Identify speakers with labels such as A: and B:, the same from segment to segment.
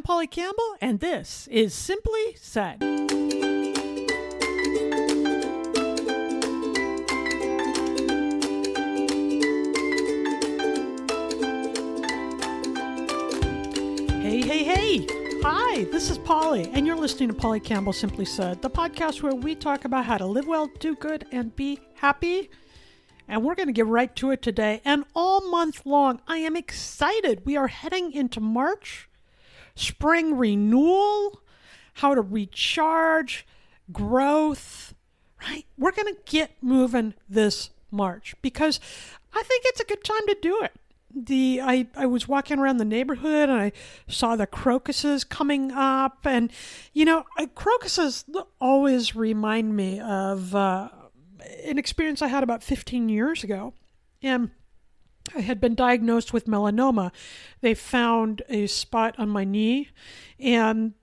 A: I'm Polly Campbell, and this is Simply Said. Hey, hey, hey! Hi, this is Polly, and you're listening to Polly Campbell Simply Said, the podcast where we talk about how to live well, do good, and be happy. And we're going to get right to it today. And all month long, I am excited. We are heading into March, spring renewal, how to recharge, growth, right? We're going to get moving this March because I think it's a good time to do it. The I, I was walking around the neighborhood and I saw the crocuses coming up and you know crocuses always remind me of uh, an experience I had about 15 years ago. And had been diagnosed with melanoma. They found a spot on my knee and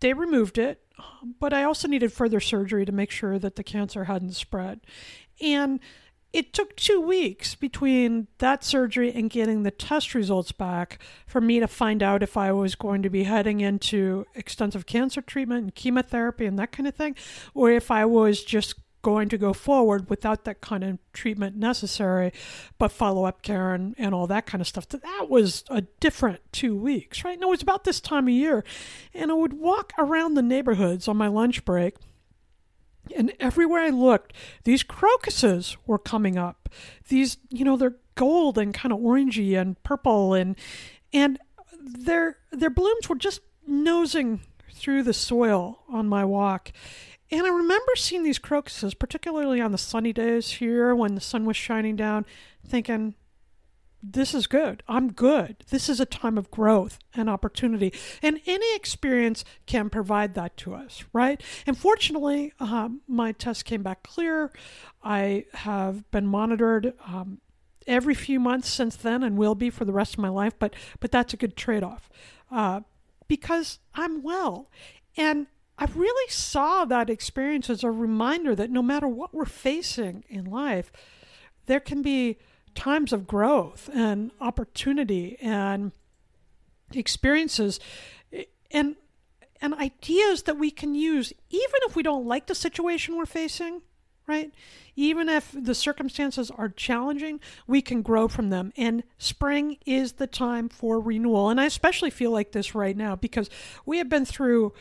A: they removed it, um, but I also needed further surgery to make sure that the cancer hadn't spread. And it took two weeks between that surgery and getting the test results back for me to find out if I was going to be heading into extensive cancer treatment and chemotherapy and that kind of thing, or if I was just going to go forward without that kind of treatment necessary, but follow up care and, and all that kind of stuff. That was a different two weeks, right? And it was about this time of year. And I would walk around the neighborhoods on my lunch break. And everywhere I looked, these crocuses were coming up. These, you know, they're gold and kind of orangey and purple and and their their blooms were just nosing through the soil on my walk. And I remember seeing these crocuses, particularly on the sunny days here when the sun was shining down, thinking, this is good. I'm good. This is a time of growth and opportunity. And any experience can provide that to us, right? And fortunately, um, my test came back clear. I have been monitored um, every few months since then and will be for the rest of my life, but, but that's a good trade off uh, because I'm well. And I really saw that experience as a reminder that no matter what we're facing in life, there can be times of growth and opportunity and experiences eh, and and ideas that we can use even if we don't like the situation we're facing right? Even if the circumstances are challenging we can grow from them. And spring is the time for renewal. And i especially feel like this right now because we have been through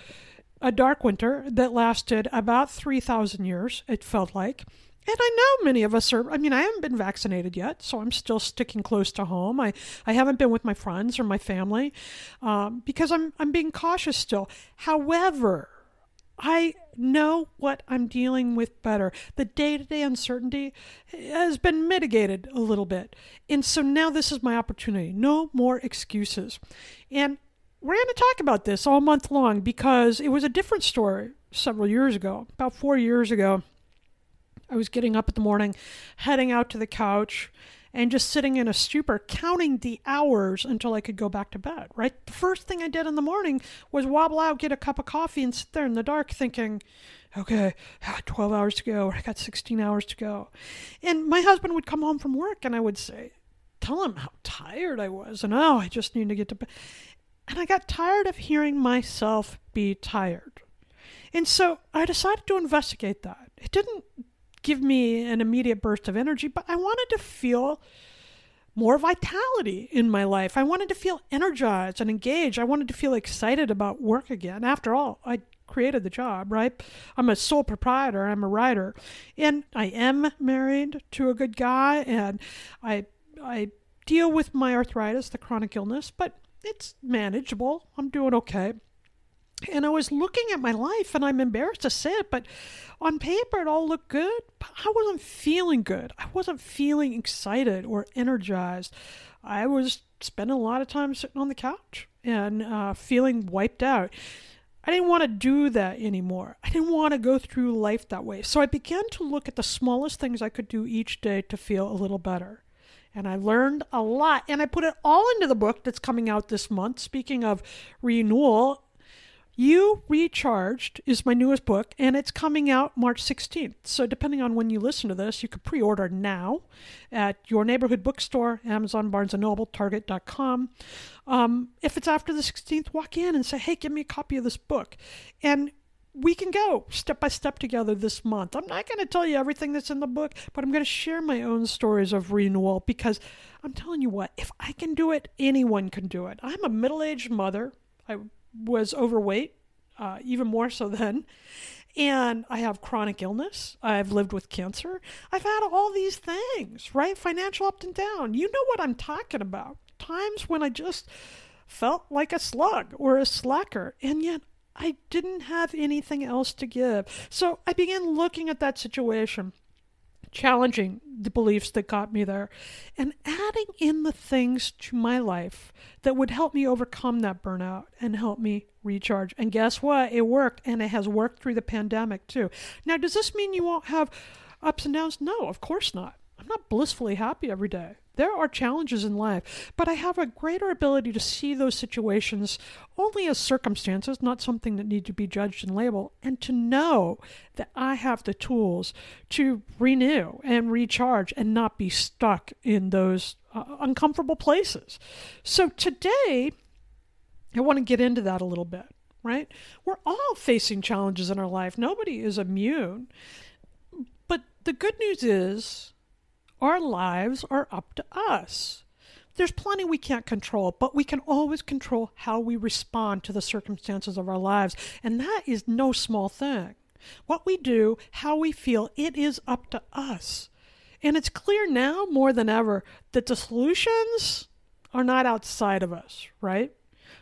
A: a dark winter that lasted about 3,000 years, it felt like. And I know many of us are, I mean, I haven't been vaccinated yet, so I'm still sticking close to home. I, I haven't been with my friends or my family um, because I'm, I'm being cautious still. However, I know what I'm dealing with better. The day to day uncertainty has been mitigated a little bit. And so now this is my opportunity. No more excuses. And we're going to talk about this all month long because it was a different story several years ago. About four years ago, I was getting up in the morning, heading out to the couch, and just sitting in a stupor, counting the hours until I could go back to bed, right? The first thing I did in the morning was wobble out, get a cup of coffee, and sit there in the dark thinking, okay, 12 hours to go, I got 16 hours to go. And my husband would come home from work, and I would say, tell him how tired I was, and oh, I just need to get to bed. And I got tired of hearing myself be tired. And so I decided to investigate that. It didn't give me an immediate burst of energy, but I wanted to feel more vitality in my life. I wanted to feel energized and engaged. I wanted to feel excited about work again. After all, I created the job, right? I'm a sole proprietor, I'm a writer, and I am married to a good guy and I I deal with my arthritis, the chronic illness, but it's manageable. I'm doing okay. And I was looking at my life, and I'm embarrassed to say it, but on paper it all looked good. But I wasn't feeling good. I wasn't feeling excited or energized. I was spending a lot of time sitting on the couch and uh, feeling wiped out. I didn't want to do that anymore. I didn't want to go through life that way. So I began to look at the smallest things I could do each day to feel a little better and I learned a lot. And I put it all into the book that's coming out this month. Speaking of renewal, You Recharged is my newest book, and it's coming out March 16th. So, depending on when you listen to this, you can pre order now at your neighborhood bookstore, Amazon, Barnes and Noble, Target.com. Um, if it's after the 16th, walk in and say, hey, give me a copy of this book. And we can go step by step together this month. I'm not going to tell you everything that's in the book, but I'm going to share my own stories of renewal because I'm telling you what, if I can do it, anyone can do it. I'm a middle aged mother. I was overweight, uh, even more so then. And I have chronic illness. I've lived with cancer. I've had all these things, right? Financial up and down. You know what I'm talking about. Times when I just felt like a slug or a slacker. And yet I didn't have anything else to give. So I began looking at that situation challenging the beliefs that got me there, and adding in the things to my life that would help me overcome that burnout and help me recharge. And guess what? It worked, and it has worked through the pandemic too. Now, does this mean you won't have ups and downs? No, of course not. I'm not blissfully happy every day. There are challenges in life, but I have a greater ability to see those situations only as circumstances, not something that need to be judged and labeled, and to know that I have the tools to renew and recharge and not be stuck in those uh, uncomfortable places. So today, I want to get into that a little bit, right? We're all facing challenges in our life. Nobody is immune. But the good news is our lives are up to us. There's plenty we can't control, but we can always control how we respond to the circumstances of our lives, and that is no small thing. What we do, how we feel, it is up to us. And it's clear now more than ever that the solutions are not outside of us, right?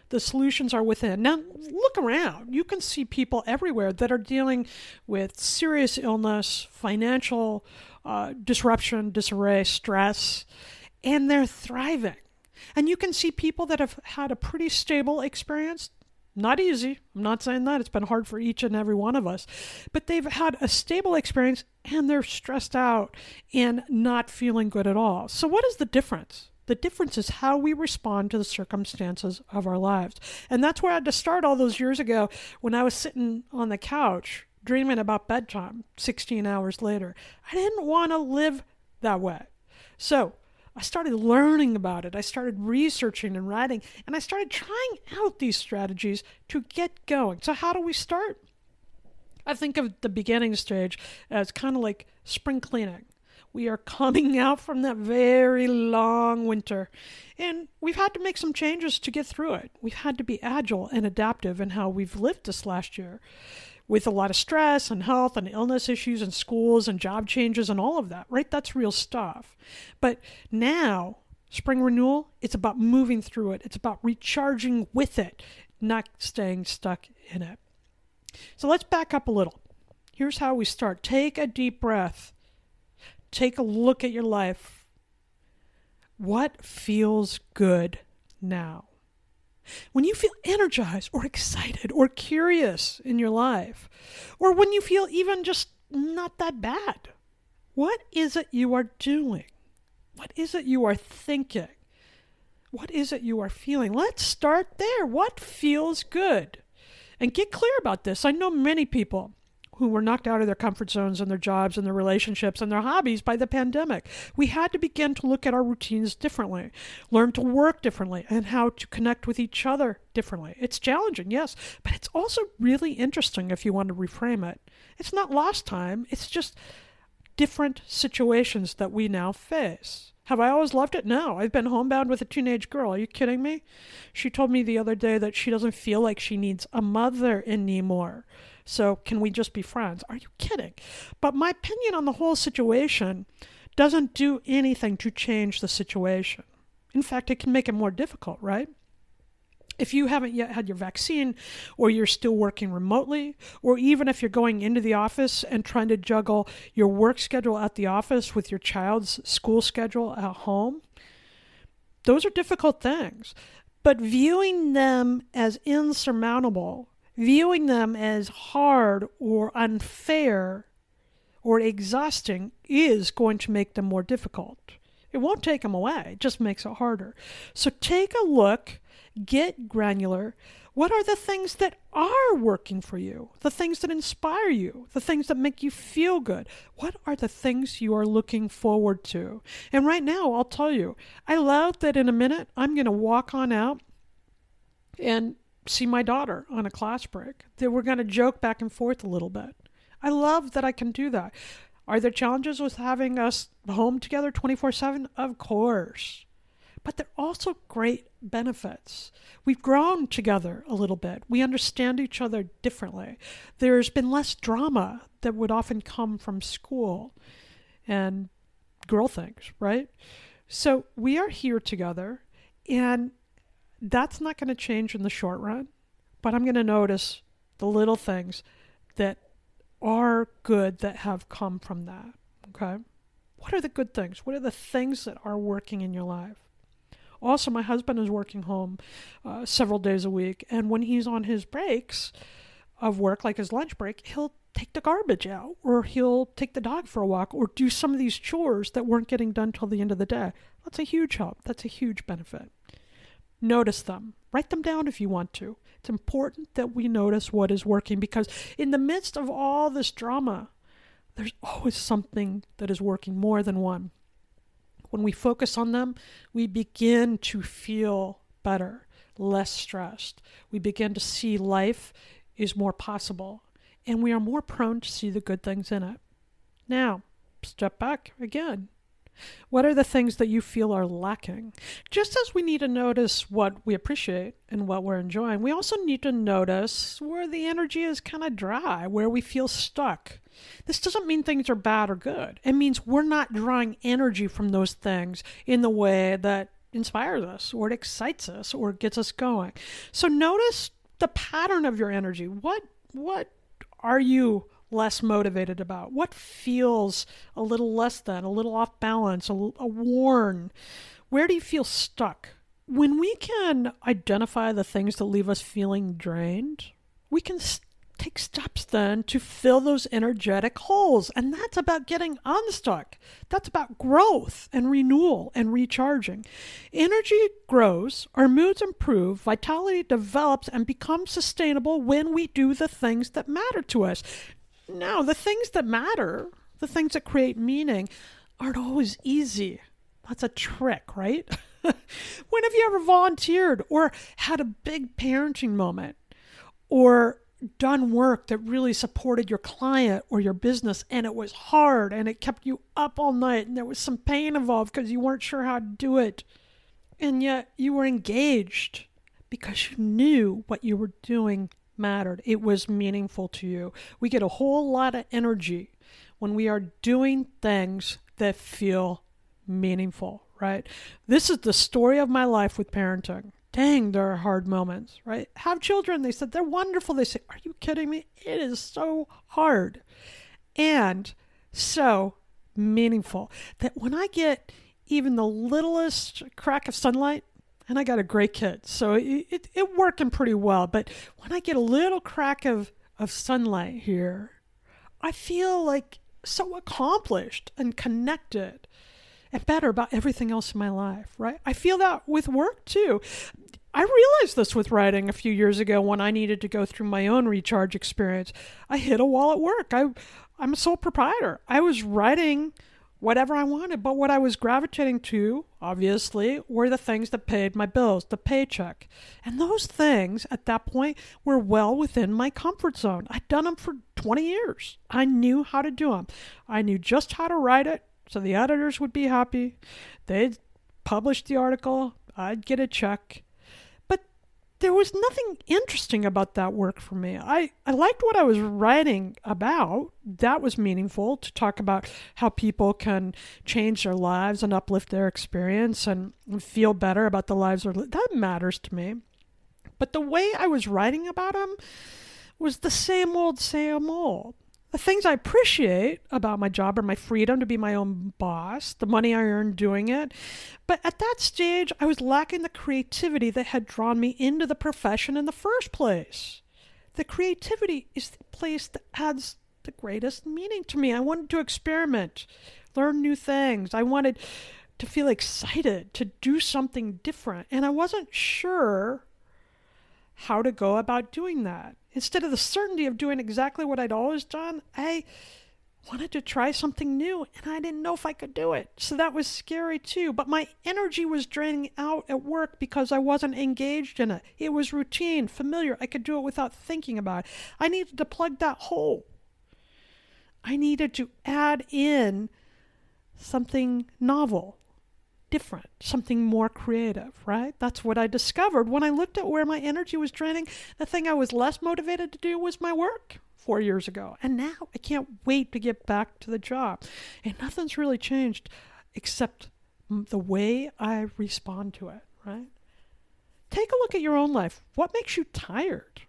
A: The solutions are within. Now, look around. You can see people everywhere that are dealing with serious illness, financial uh, disruption, disarray, stress, and they're thriving. And you can see people that have had a pretty stable experience. Not easy. I'm not saying that. It's been hard for each and every one of us. But they've had a stable experience and they're stressed out and not feeling good at all. So, what is the difference? The difference is how we respond to the circumstances of our lives. And that's where I had to start all those years ago when I was sitting on the couch dreaming about bedtime 16 hours later. I didn't want to live that way. So I started learning about it. I started researching and writing, and I started trying out these strategies to get going. So, how do we start? I think of the beginning stage as kind of like spring cleaning. We are coming out from that very long winter, and we've had to make some changes to get through it. We've had to be agile and adaptive in how we've lived this last year with a lot of stress and health and illness issues and schools and job changes and all of that, right? That's real stuff. But now, spring renewal, it's about moving through it, it's about recharging with it, not staying stuck in it. So let's back up a little. Here's how we start take a deep breath, take a look at your life. What feels good now? When you feel energized or excited or curious in your life, or when you feel even just not that bad. What is it you are doing? What is it you are thinking? What is it you are feeling? Let's start there. What feels good? And get clear about this. I know many people who were knocked out of their comfort zones and their jobs and their relationships and their hobbies by the pandemic. We had to begin to look at our routines differently, learn to work differently, and how to connect with each other differently. It's challenging, yes, but it's also really interesting if you want to reframe it. It's not lost time, it's just different situations that we now face. Have I always loved it? No. I've been homebound with a teenage girl. Are you kidding me? She told me the other day that she doesn't feel like she needs a mother anymore. So can we just be friends? Are you kidding? But my opinion on the whole situation doesn't do anything to change the situation. In fact, it can make it more difficult, right? If you haven't yet had your vaccine, or you're still working remotely, or even if you're going into the office and trying to juggle your work schedule at the office with your child's school schedule at home, those are difficult things. But viewing them as insurmountable viewing them as hard or unfair or exhausting is going to make them more difficult. It won't take them away, it just makes it harder. So take a look Get granular. What are the things that are working for you? The things that inspire you? The things that make you feel good? What are the things you are looking forward to? And right now, I'll tell you, I love that in a minute, I'm going to walk on out and see my daughter on a class break. That we're going to joke back and forth a little bit. I love that I can do that. Are there challenges with having us home together 24 7? Of course. But there are also great benefits. We've grown together a little bit. We understand each other differently. There's been less drama that would often come from school and girl things, right? So we are here together, and that's not going to change in the short run. But I'm going to notice the little things that are good that have come from that. Okay? What are the good things? What are the things that are working in your life? Also, my husband is working home uh, several days a week, and when he's on his breaks of work, like his lunch break, he'll take the garbage out, or he'll take the dog for a walk, or do some of these chores that weren't getting done till the end of the day. That's a huge help. That's a huge benefit. Notice them. Write them down if you want to. It's important that we notice what is working because, in the midst of all this drama, there's always something that is working more than one. When we focus on them, we begin to feel better, less stressed. We begin to see life is more possible, and we are more prone to see the good things in it. Now, step back again. What are the things that you feel are lacking? Just as we need to notice what we appreciate and what we're enjoying, we also need to notice where the energy is kind of dry, where we feel stuck. This doesn't mean things are bad or good. It means we're not drawing energy from those things in the way that inspires us or it excites us or gets us going. So notice the pattern of your energy. What what are you less motivated about? What feels a little less than, a little off balance, a, a worn? Where do you feel stuck? When we can identify the things that leave us feeling drained, we can take steps then to fill those energetic holes. And that's about getting unstuck. That's about growth and renewal and recharging. Energy grows, our moods improve, vitality develops, and becomes sustainable when we do the things that matter to us. Now, the things that matter, the things that create meaning, aren't always easy. That's a trick, right? when have you ever volunteered or had a big parenting moment or done work that really supported your client or your business and it was hard and it kept you up all night and there was some pain involved because you weren't sure how to do it and yet you were engaged because you knew what you were doing mattered. It was meaningful to you. We get a whole lot of energy when we are doing things that feel meaningful, right? This is the story of my life with parenting. Dang, there are hard moments, right? Have children, they said, they're wonderful. They say, Are you kidding me? It is so hard and so meaningful that when I get even the littlest crack of sunlight, and I got a great kid, so it, it, it working pretty well. But when I get a little crack of, of sunlight here, I feel like so accomplished and connected and better about everything else in my life, right? I feel that with work too. I realized this with writing a few years ago when I needed to go through my own recharge experience. I hit a wall at work. I, I'm a sole proprietor. I was writing whatever I wanted. But what I was gravitating to, obviously, were the things that paid my bills, the paycheck. And those things at that point were well within my comfort zone. I'd done them for 20 years. I knew how to do them. I knew just how to write it so the editors would be happy. They'd publish the article, I'd get a check there was nothing interesting about that work for me. I, I liked what I was writing about. That was meaningful to talk about how people can change their lives and uplift their experience and feel better about the lives that matters to me. But the way I was writing about them was the same old, same old the things I appreciate about my job are my freedom to be my own boss, the money I earn doing it. But at that stage, I was lacking the creativity that had drawn me into the profession in the first place. The creativity is the place that adds the greatest meaning to me. I wanted to experiment, learn new things. I wanted to feel excited to do something different. And I wasn't sure how to go about doing that. Instead of the certainty of doing exactly what I'd always done, I wanted to try something new and I didn't know if I could do it. So that was scary too. But my energy was draining out at work because I wasn't engaged in it. It was routine, familiar. I could do it without thinking about it. I needed to plug that hole. I needed to add in something novel, different, something more creative, right? That's what I discovered when I looked at where my energy was draining. The thing I was less motivated to do was my work four years ago. And now I can't wait to get back to the job. And nothing's really changed except the way I respond to it, right? Take a look at your own life. What makes you tired?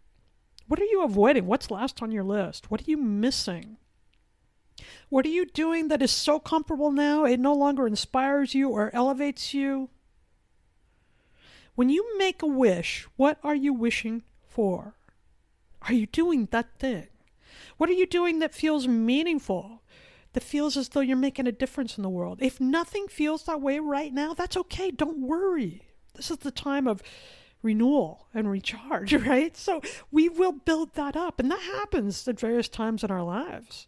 A: What are you avoiding? What's last on your list? What are you missing? What are you doing that is so comfortable now it no longer inspires you or elevates you? When you make a wish, what are you wishing for? Are you doing that thing? What are you doing that feels meaningful? That feels as though you're making a difference in the world. If nothing feels that way right now, that's okay. Don't worry. This is the time of renewal and recharge, right? So we will build that up. And that happens at various times in our lives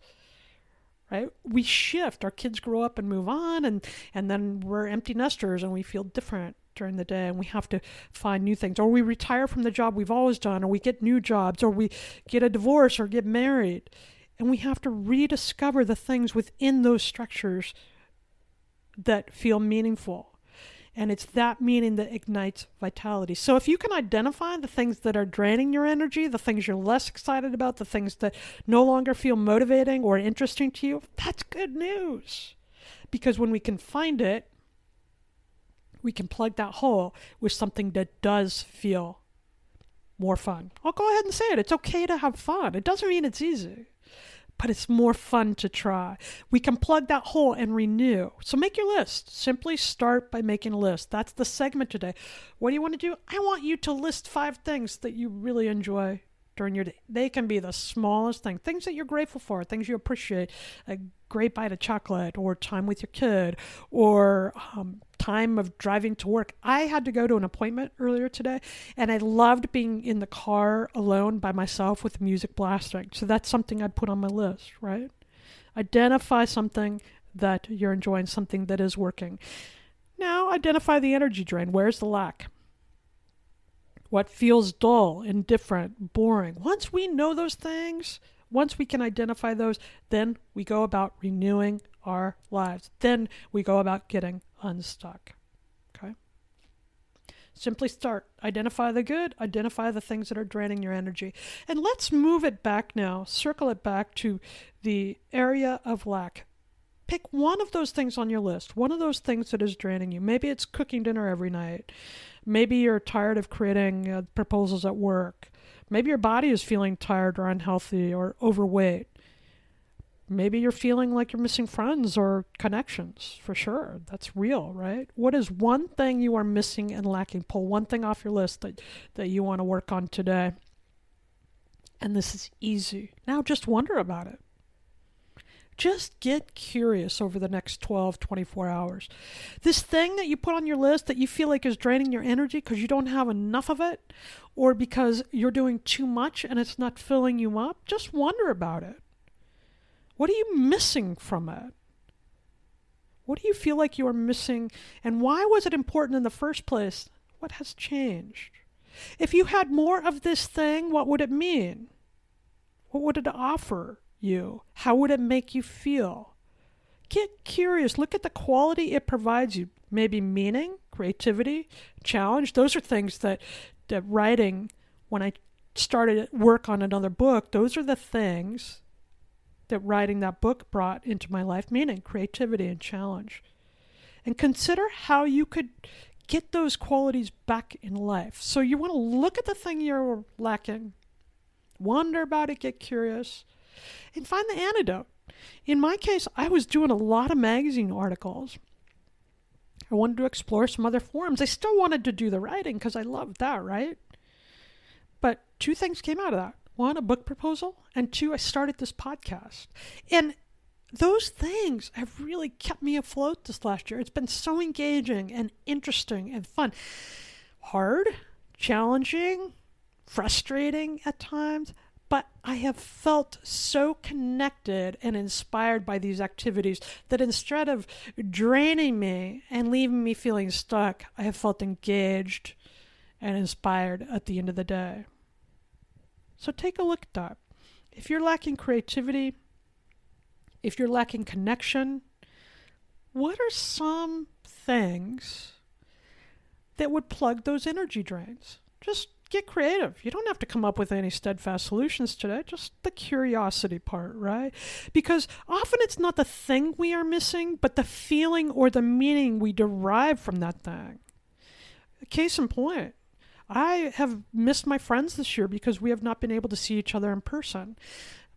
A: right we shift our kids grow up and move on and and then we're empty nesters and we feel different during the day and we have to find new things. Or we retire from the job we've always done, or we get new jobs, or we get a divorce or get married. And we have to rediscover the things within those structures that feel meaningful. And it's that meaning that ignites vitality. So if you can identify the things that are draining your energy, the things you're less excited about, the things that no longer feel motivating or interesting to you, that's good news. Because when we can find it, we can plug that hole with something that does feel more fun. I'll go ahead and say it. It's okay to have fun. It doesn't mean it's easy, but it's more fun to try. We can plug that hole and renew. So make your list. Simply start by making a list. That's the segment today. What do you want to do? I want you to list five things that you really enjoy during your day. They can be the smallest thing, things that you're grateful for, things you appreciate, a great bite of chocolate, or time with your kid, or um, time of driving to work. I had to go to an appointment earlier today, and I loved being in the car alone by myself with music blasting. So that's something I'd put on my list, right? Identify something that you're enjoying, something that is working. Now, identify the energy drain. Where's the lack? What feels dull, indifferent, boring? Once we know those things, once we can identify those, then we go about renewing our lives. Then we go about getting unstuck. Okay? Simply start. Identify the good, identify the things that are draining your energy. And let's move it back now, circle it back to the area of lack. Pick one of those things on your list, one of those things that is draining you. Maybe it's cooking dinner every night. Maybe you're tired of creating uh, proposals at work. Maybe your body is feeling tired or unhealthy or overweight. Maybe you're feeling like you're missing friends or connections for sure. That's real, right? What is one thing you are missing and lacking? Pull one thing off your list that, that you want to work on today. And this is easy. Now just wonder about it. Just get curious over the next 12, 24 hours. This thing that you put on your list that you feel like is draining your energy because you don't have enough of it or because you're doing too much and it's not filling you up, just wonder about it. What are you missing from it? What do you feel like you are missing? And why was it important in the first place? What has changed? If you had more of this thing, what would it mean? What would it offer you? How would it make you feel? Get curious. Look at the quality it provides you. Maybe meaning, creativity, challenge. Those are things that, that writing, when I started work on another book, those are the things that writing that book brought into my life meaning, creativity, and challenge. And consider how you could get those qualities back in life. So you want to look at the thing you're lacking, wonder about it, get curious, and find the antidote. In my case, I was doing a lot of magazine articles. I wanted to explore some other forms. I still wanted to do the writing because I loved that, right? But two things came out of that one, a book proposal, and two, I started this podcast. And those things have really kept me afloat this last year. It's been so engaging and interesting and fun. Hard, challenging, frustrating at times, but I have felt so connected and inspired by these activities that instead of draining me and leaving me feeling stuck, I have felt engaged and inspired at the end of the day. So take a look at that. If you're lacking creativity, if you're lacking connection, what are some things that would plug those energy drains? Just get creative. You don't have to come up with any steadfast solutions today, just the curiosity part, right? Because often it's not the thing we are missing, but the feeling or the meaning we derive from that thing. Case in point, I have missed my friends this year because we have not been able to see each other in person.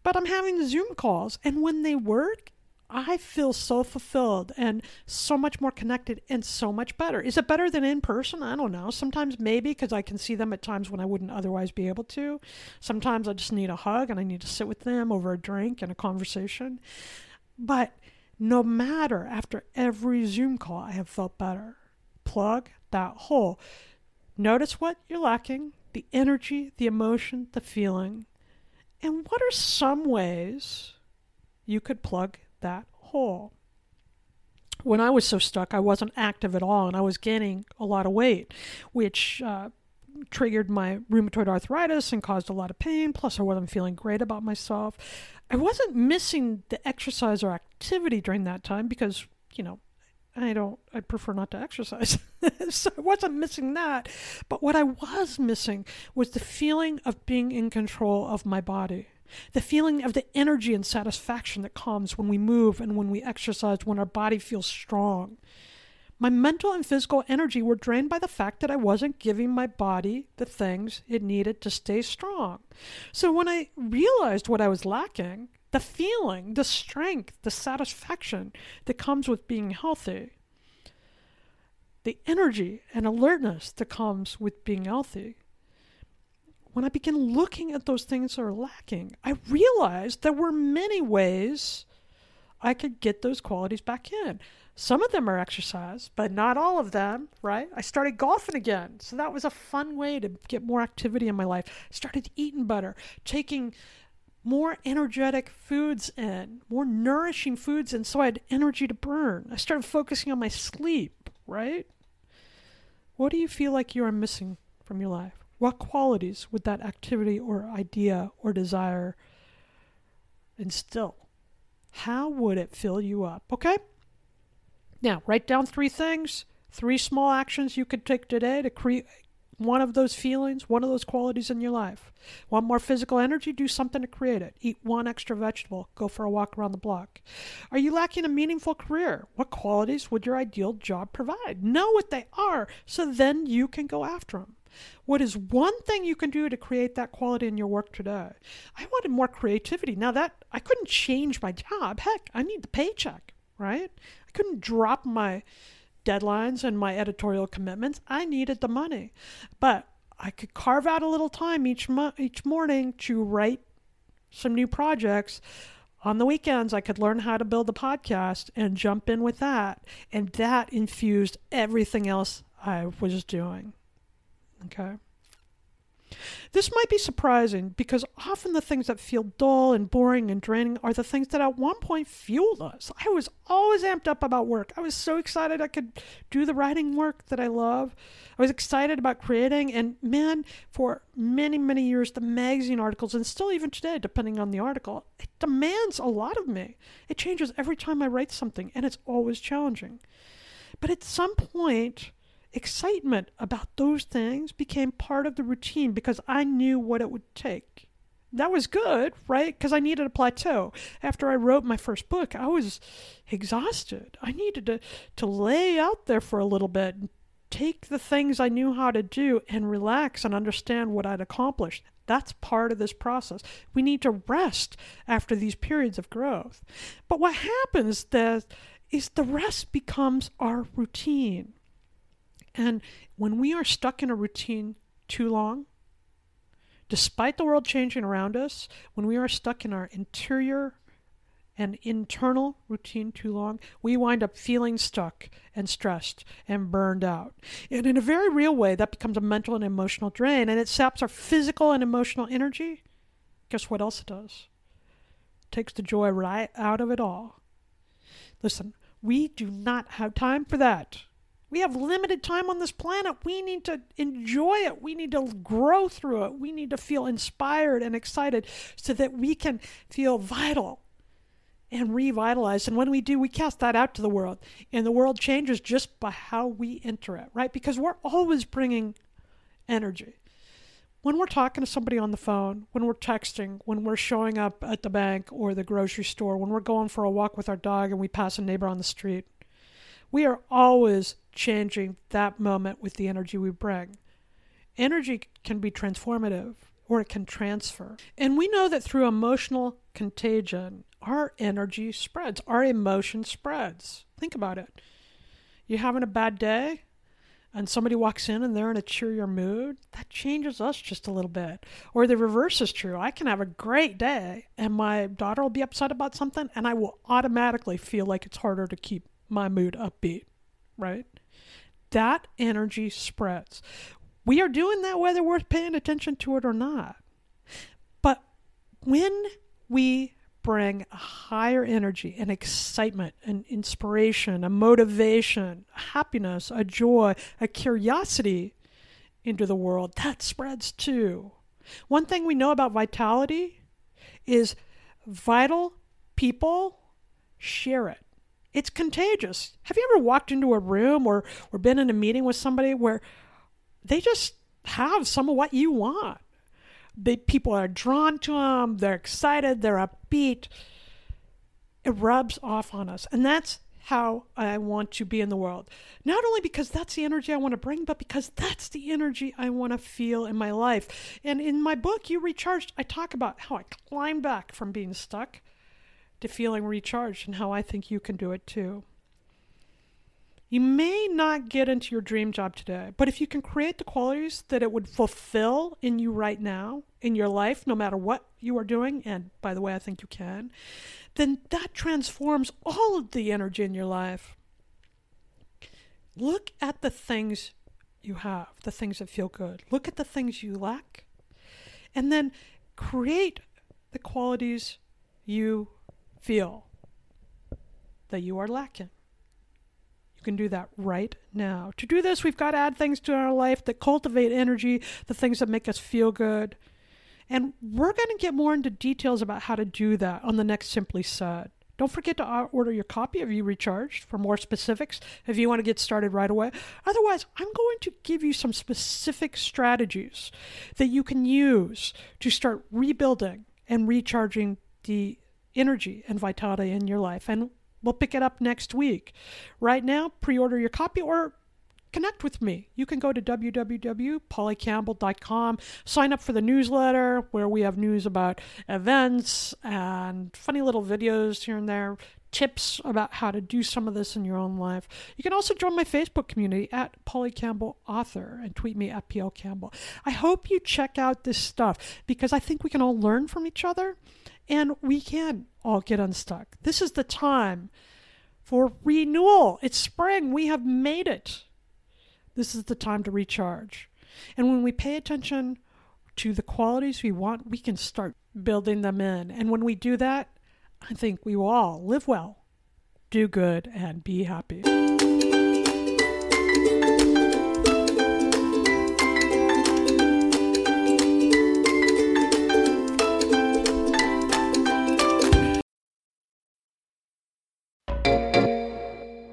A: But I'm having Zoom calls, and when they work, I feel so fulfilled and so much more connected and so much better. Is it better than in person? I don't know. Sometimes maybe because I can see them at times when I wouldn't otherwise be able to. Sometimes I just need a hug and I need to sit with them over a drink and a conversation. But no matter, after every Zoom call, I have felt better. Plug that hole. Notice what you're lacking the energy, the emotion, the feeling. And what are some ways you could plug that hole. When I was so stuck, I wasn't active at all, and I was gaining a lot of weight, which uh, triggered my rheumatoid arthritis and caused a lot of pain. Plus, I wasn't feeling great about myself. I wasn't missing the exercise or activity during that time because, you know, I don't, I prefer not to exercise. so I wasn't missing that. But what I was missing was the feeling of being in control of my body. The feeling of the energy and satisfaction that comes when we move and when we exercise, when our body feels strong. My mental and physical energy were drained by the fact that I wasn't giving my body the things it needed to stay strong. So when I realized what I was lacking, the feeling, the strength, the satisfaction that comes with being healthy, the energy and alertness that comes with being healthy, when I began looking at those things that are lacking, I realized there were many ways I could get those qualities back in. Some of them are exercise, but not all of them, right? I started golfing again. So that was a fun way to get more activity in my life. I started eating better, taking more energetic foods in, more nourishing foods in, so I had energy to burn. I started focusing on my sleep, right? What do you feel like you are missing from your life? What qualities would that activity or idea or desire instill? How would it fill you up? Okay? Now, write down three things, three small actions you could take today to create one of those feelings, one of those qualities in your life. Want more physical energy? Do something to create it. Eat one extra vegetable. Go for a walk around the block. Are you lacking a meaningful career? What qualities would your ideal job provide? Know what they are so then you can go after them. What is one thing you can do to create that quality in your work today? I wanted more creativity. Now that I couldn't change my job. Heck, I need the paycheck, right? I couldn't drop my deadlines and my editorial commitments. I needed the money. But I could carve out a little time each mo- each morning to write some new projects. On the weekends, I could learn how to build a podcast and jump in with that. And that infused everything else I was doing. Okay. This might be surprising because often the things that feel dull and boring and draining are the things that at one point fueled us. I was always amped up about work. I was so excited I could do the writing work that I love. I was excited about creating, and man, for many, many years, the magazine articles, and still even today, depending on the article, it demands a lot of me. It changes every time I write something, and it's always challenging. But at some point, excitement about those things became part of the routine because I knew what it would take. That was good, right? Because I needed a plateau. After I wrote my first book, I was exhausted. I needed to, to lay out there for a little bit take the things I knew how to do and relax and understand what I'd accomplished. That's part of this process. We need to rest after these periods of growth. But what happens that is the rest becomes our routine. And when we are stuck in a routine too long, despite the world changing around us, when we are stuck in our interior and internal routine too long, we wind up feeling stuck and stressed and burned out. And in a very real way, that becomes a mental and emotional drain and it saps our physical and emotional energy. Guess what else it does? It takes the joy right out of it all. Listen, we do not have time for that. We have limited time on this planet. We need to enjoy it. We need to grow through it. We need to feel inspired and excited so that we can feel vital and revitalized. And when we do, we cast that out to the world. And the world changes just by how we enter it, right? Because we're always bringing energy. When we're talking to somebody on the phone, when we're texting, when we're showing up at the bank or the grocery store, when we're going for a walk with our dog and we pass a neighbor on the street, we are always changing that moment with the energy we bring. Energy can be transformative or it can transfer. And we know that through emotional contagion, our energy spreads, our emotion spreads. Think about it. You're having a bad day, and somebody walks in and they're in a cheerier mood, that changes us just a little bit. Or the reverse is true. I can have a great day, and my daughter will be upset about something, and I will automatically feel like it's harder to keep my mood upbeat, right? That energy spreads. We are doing that whether we're paying attention to it or not. But when we bring a higher energy and excitement and inspiration, a motivation, a happiness, a joy, a curiosity into the world, that spreads too. One thing we know about vitality is vital people share it. It's contagious. Have you ever walked into a room or, or been in a meeting with somebody where they just have some of what you want? They, people are drawn to them, they're excited, they're upbeat. It rubs off on us. And that's how I want to be in the world. Not only because that's the energy I want to bring, but because that's the energy I want to feel in my life. And in my book, You Recharged, I talk about how I climbed back from being stuck to feeling recharged and how I think you can do it too. You may not get into your dream job today, but if you can create the qualities that it would fulfill in you right now, in your life, no matter what you are doing, and by the way, I think you can, then that transforms all of the energy in your life. Look at the things you have, the things that feel good. Look at the things you lack, and then create the qualities you feel that you are lacking. You can do that right now. To do this, we've got to add things to our life that cultivate energy, the things that make us feel good. And we're going to get more into details about how to do that on the next Simply Said. Don't forget to uh, order your copy of You Recharged for more specifics if you want to get started right away. Otherwise, I'm going to give you some specific strategies that you can use to start rebuilding and recharging the energy and vitality in your life. And we'll pick it up next week. Right now, pre order your copy or connect with me. You can go to www.pollycampbell.com, sign up for the newsletter where we have news about events and funny little videos here and there, tips about how to do some of this in your own life. You can also join my Facebook community at Polly Campbell Author and tweet me at PL Campbell. I hope you check out this stuff because I think we can all learn from each other and we can all get unstuck. This is the time for renewal. It's spring. We have made it. This is the time to recharge. And when we pay attention to the qualities we want, we can start building them in. And when we do that, I think we will all live well, do good, and be happy.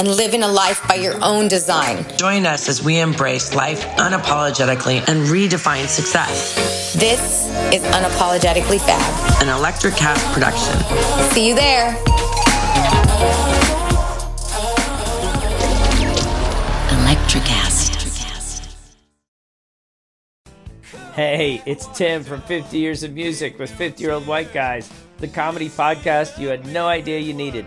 B: and living a life by your own design.
C: Join us as we embrace life unapologetically and redefine success.
B: This is Unapologetically Fab,
C: an Electricast production.
B: See you there.
C: Electricast.
D: Hey, it's Tim from 50 Years of Music with 50 Year Old White Guys, the comedy podcast you had no idea you needed.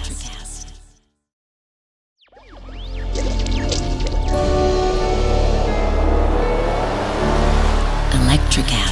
B: Electricast.